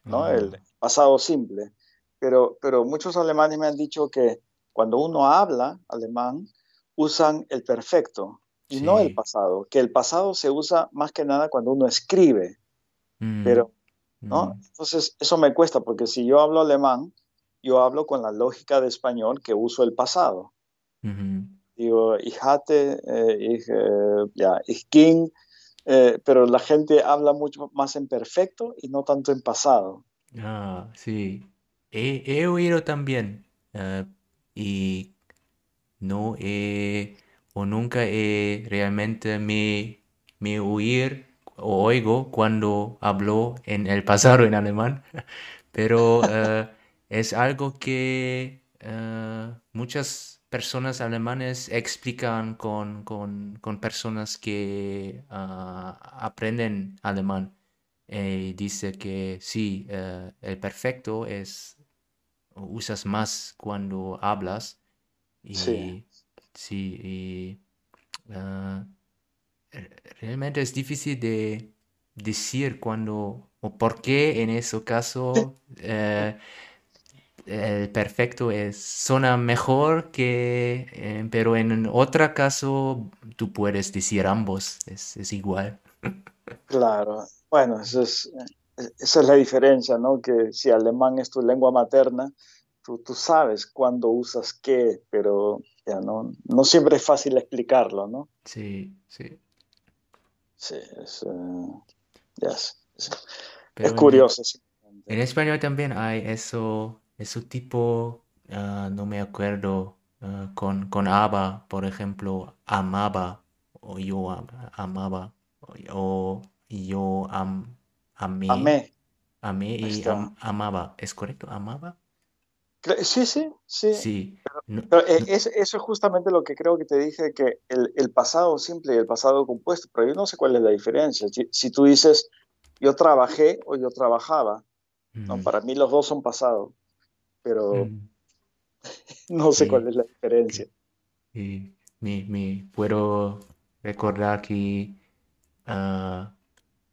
¿no? El pasado simple. Pero, pero muchos alemanes me han dicho que cuando uno habla alemán, usan el perfecto. y no el pasado, que el pasado se usa más que nada cuando uno escribe, Mm, pero, ¿no? mm, Entonces, eso me cuesta, porque si yo hablo alemán, yo hablo con la lógica de español que uso el pasado. Digo, ich hatte, eh, ich, eh, ich ging, eh, pero la gente habla mucho más en perfecto y no tanto en pasado. Ah, sí. He, he oído también. eh, y no he o nunca he realmente me, me oír o oigo cuando hablo en el pasado en alemán, pero eh, es algo que eh, muchas personas alemanes explican con, con, con personas que ah, aprenden alemán. Eh, dice que sí, el perfecto es usas más cuando hablas Sí, y sí, y ah, realmente es difícil de decir cuándo o por qué en ese caso eh, el perfecto es, suena mejor que, eh, pero en otro caso tú puedes decir ambos, es, es igual. claro. Bueno, eso es, esa es la diferencia, ¿no? Que si alemán es tu lengua materna, tú, tú sabes cuándo usas qué, pero ya no, no siempre es fácil explicarlo, ¿no? Sí, sí. Sí, es, eh, ya es, en, curioso. simplemente. en español también hay eso, eso tipo, ah, no me acuerdo, ah, con, con aba, por ejemplo, amaba, o yo am- amaba, o, o yo am, amé, Amé, y am- amaba. ¿Es correcto? ¿Amaba? Sí, sí, sí. No, Pero eh, es- eso es justamente lo que creo que te dije, que el, el pasado simple y el pasado compuesto, pero yo no sé cuál es la diferencia. Si, si tú dices yo trabajé o yo trabajaba, ¿no? mm, Para mí los dos son pasado, pero mm, no sé cuál es la diferencia. sí. Me, me puedo recordar que ah,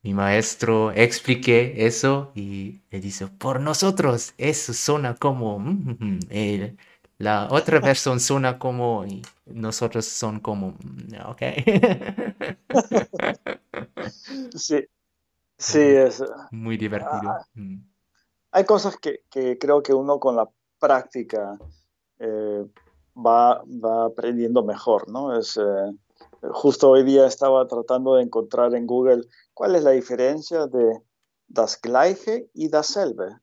Mi maestro expliqué eso y le dice, por nosotros, eso suena como, mm, mm, el- la otra versión suena como, y nosotros son como, mm, ok. Sí, sí, es, Muy divertido. ah, hay cosas que, que creo que uno con la práctica eh, va, va aprendiendo mejor, ¿no? Es, eh, justo hoy día estaba tratando de encontrar en Google cuál es la diferencia de das Gleiche y dasselbe,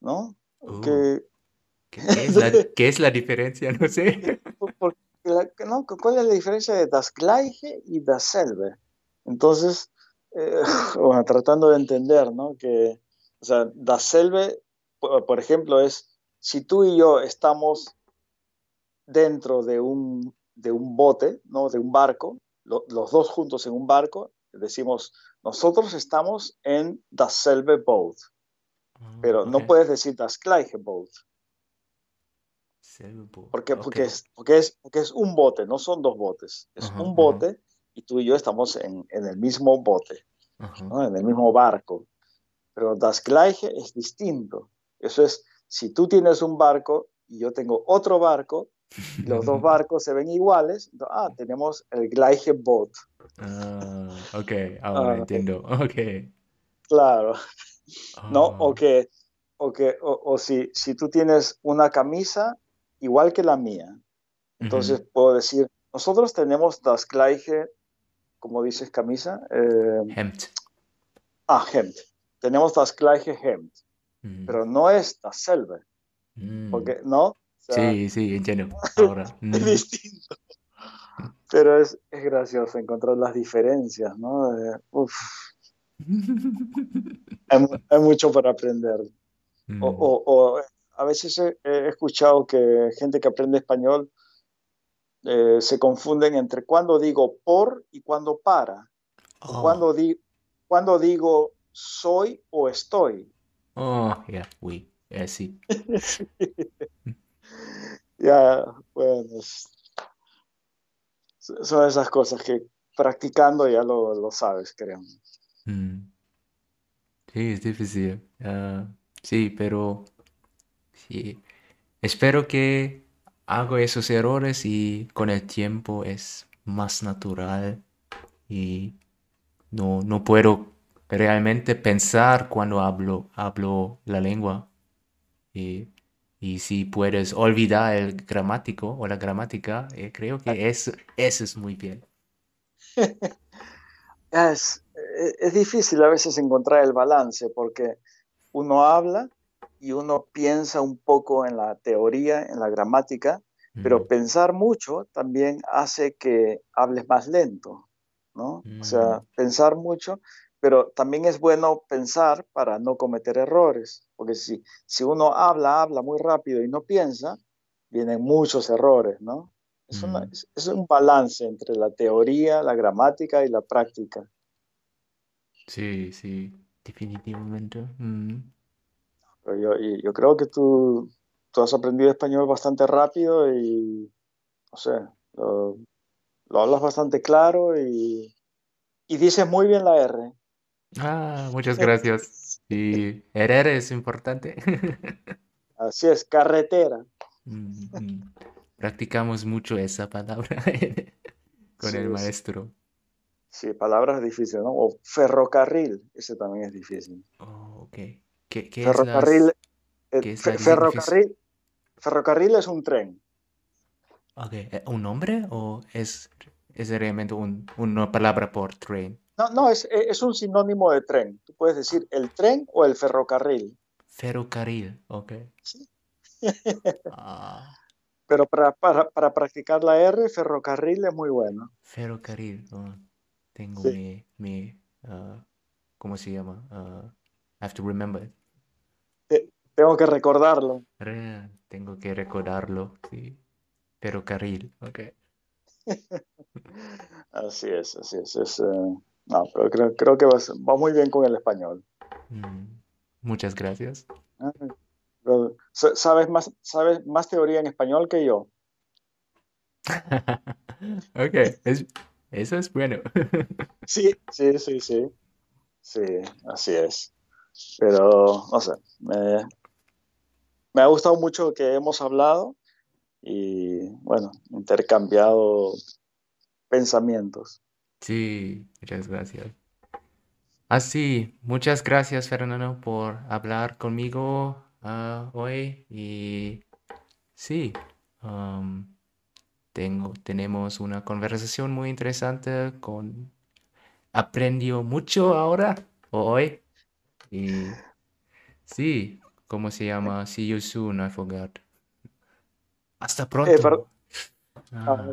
¿no? Uh, Que, ¿qué, es la, qué es la diferencia? No sé. la- ¿no? ¿Cuál es la diferencia de das Gleiche y dasselbe? Entonces, eh, bueno, tratando de entender, ¿no? Que, o sea, dasselbe, por, por ejemplo, es si tú y yo estamos dentro de un, de un bote, ¿no? De un barco, lo- los dos juntos en un barco, decimos, nosotros estamos en dasselbe Boot, Ah, pero no ok. puedes decir das gleiche Boot, porque, ok. porque, es, porque, es, porque es un bote, no son dos botes, es Ajá, un ajá, bote y tú y yo estamos en, en el mismo bote, ajá. ¿no? En el mismo barco, pero das gleiche es distinto, eso es, si tú tienes un barco y yo tengo otro barco, los dos barcos se ven iguales, ah, tenemos el gleiche Boot. Ah, ok, ahora Ah, entiendo. Ok. claro, ¿no? O Ah, que, o, que, o, o si, si tú tienes una camisa igual que la mía, entonces puedo decir, nosotros tenemos das gleiche, como dices camisa, eh, Hemd. ah, Hemd, tenemos das gleiche Hemd, pero no es dasselbe, mm. porque, ¿no? O sea, Sí, sí, entiendo. Ahora. es distinto, pero es, es gracioso encontrar las diferencias, ¿no? Eh, uf, hay, hay mucho para aprender. O, Mm. o- o a veces he, he escuchado que gente que aprende español eh, se confunden entre cuando digo por y cuando para, o Oh, cuando, di, cuando digo soy o estoy. oh, yeah, oui, eh, sí. Ya, bueno, son esas cosas que practicando ya lo, lo sabes, creo. Mm. Sí, es difícil. Ah, sí, pero sí. Espero que hago esos errores y con el tiempo es más natural y no, no puedo realmente pensar cuando hablo, hablo la lengua. Y, y si puedes olvidar el gramático o la gramática, eh, creo que eso, eso es muy bien. es, es difícil a veces encontrar el balance porque uno habla y uno piensa un poco en la teoría, en la gramática, pero pensar mucho también hace que hables más lento, ¿no? O sea, pensar mucho, pero también es bueno pensar para no cometer errores, porque si, si uno habla, habla muy rápido y no piensa, vienen muchos errores, ¿no? Es, es, un balance entre la teoría, la gramática y la práctica. Sí, sí, definitivamente. yo, yo creo que tú, tú has aprendido español bastante rápido y, no sé, lo, hablas bastante claro y, y, dices muy bien la R. Ah, muchas gracias. Y R es importante. Así es, carretera. Practicamos mucho esa palabra con el maestro. Sí, palabras difíciles, ¿no? O ferrocarril, ese también es difícil. Oh, ok. ¿Qué, qué ferrocarril, es, eh, ferrocarril, ferrocarril es un tren. Ok, eh, ¿un nombre o es, es realmente un, una palabra por tren? No, no, es, es, un sinónimo de tren. Tú puedes decir el tren o el ferrocarril. Ferrocarril, ok. Sí. ah. Pero para, para, para, practicar la R, ferrocarril es muy bueno. Ferrocarril, oh. Tengo mi, mi uh, ¿cómo se llama? Uh, I have to remember tengo que recordarlo. Tengo que recordarlo, sí. Pero carril, ok. así es, así es. es eh, no, pero creo, creo que va, va, muy bien con el español. Mm, muchas gracias. Sabes, más, sabes más teoría en español que yo. ok, es, eso es bueno. sí, sí, sí, sí. Sí, así es. Pero, no sé, me, me ha gustado mucho que hemos hablado y, bueno, intercambiado pensamientos. Sí, muchas gracias. Así, muchas gracias Fernando por hablar conmigo uh, hoy y sí, um, tengo, tenemos una conversación muy interesante con... Aprendió mucho ahora hoy y sí, ¿cómo se llama? See you soon, I forgot. Hasta pronto. Ah. Ah,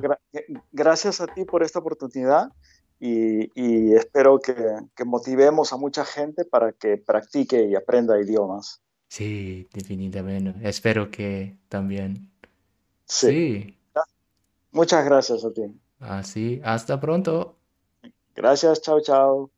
gracias a ti por esta oportunidad y, espero que, que, motivemos a mucha gente para que practique y aprenda idiomas. Sí, definitivamente. Espero que también. Sí. Muchas gracias a ti. Así, hasta pronto. Gracias, chao, chao.